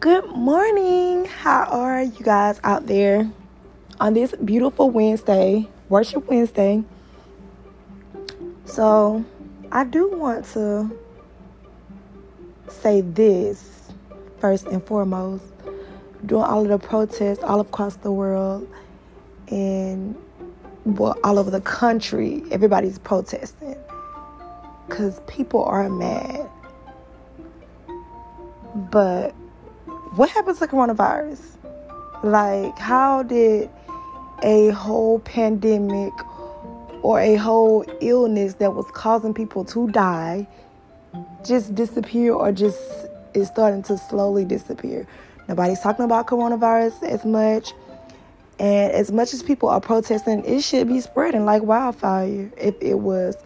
Good morning. How are you guys out there on this beautiful Wednesday, Worship Wednesday? So, I do want to say this first and foremost. Doing all of the protests all across the world and well, all over the country, everybody's protesting because people are mad. But what happened to coronavirus? Like, how did a whole pandemic or a whole illness that was causing people to die just disappear or just is starting to slowly disappear? Nobody's talking about coronavirus as much. And as much as people are protesting, it should be spreading like wildfire if it was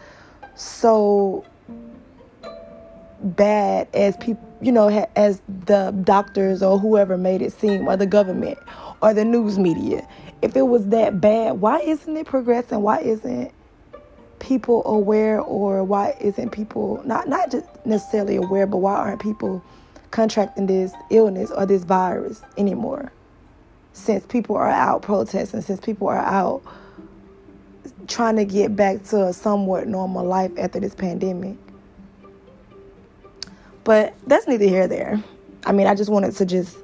so bad as people, you know, as the doctors or whoever made it seem, or the government or the news media. If it was that bad, why isn't it progressing? Why isn't people aware, or why isn't people not not just necessarily aware, but why aren't people contracting this illness or this virus anymore? Since people are out protesting, since people are out trying to get back to a somewhat normal life after this pandemic. But that's neither here nor there. I mean, I just wanted to just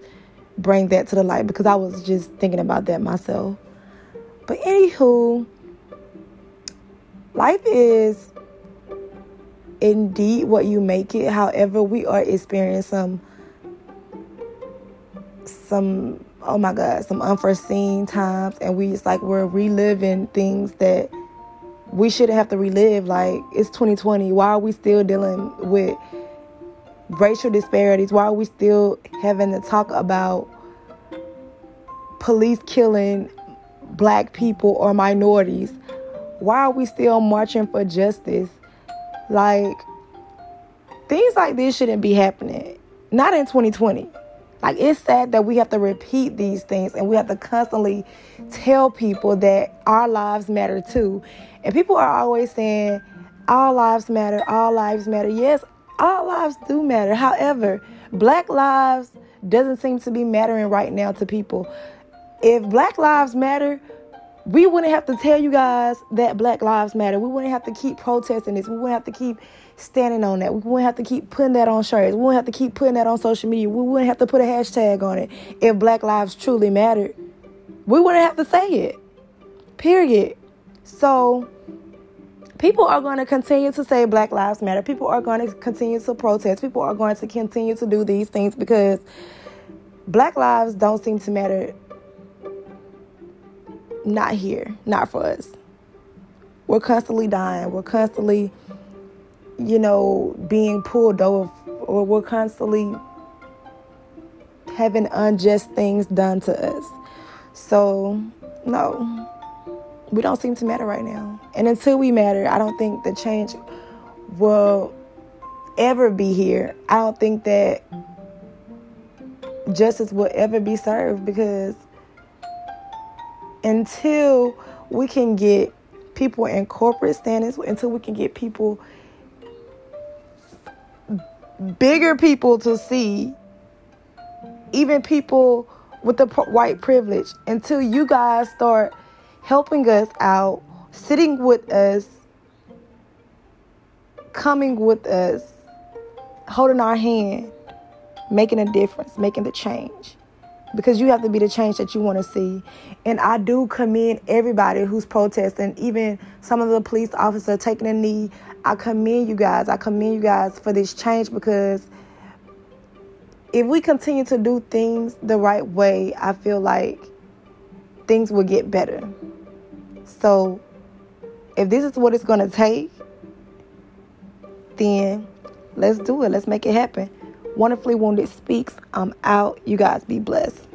bring that to the light because I was just thinking about that myself. But anywho, life is indeed what you make it. However, we are experiencing some some oh my god, some unforeseen times and we just like we're reliving things that we shouldn't have to relive. Like it's 2020. Why are we still dealing with racial disparities? Why are we still having to talk about police killing black people or minorities? Why are we still marching for justice? Like, things like this shouldn't be happening. Not in 2020. Like, it's sad that we have to repeat these things and we have to constantly tell people that our lives matter too. And people are always saying, all lives matter, all lives matter. Yes, all lives do matter. However, black lives doesn't seem to be mattering right now to people. If black lives matter, we wouldn't have to tell you guys that black lives matter. We wouldn't have to keep protesting this. We wouldn't have to keep standing on that. We wouldn't have to keep putting that on shirts. We wouldn't have to keep putting that on social media. We wouldn't have to put a hashtag on it if black lives truly mattered. We wouldn't have to say it. Period. So people are going to continue to say Black Lives Matter. People are going to continue to protest. People are going to continue to do these things because Black lives don't seem to matter. Not here, not for us. We're constantly dying. We're constantly, you know, being pulled over, or we're constantly having unjust things done to us. So, no, we don't seem to matter right now. And until we matter, I don't think the change will ever be here. I don't think that justice will ever be served because until we can get people in corporate standings, until we can get people, bigger people to see, even people with the white privilege, until you guys start helping us out, sitting with us, coming with us, holding our hand, making a difference, making the change. Because you have to be the change that you want to see. And I do commend everybody who's protesting, even some of the police officers taking a knee. I commend you guys. I commend you guys for this change because if we continue to do things the right way, I feel like things will get better. So, if this is what it's going to take, then let's do it. Let's make it happen. Wonderfully Wounded speaks. I'm out. You guys be blessed.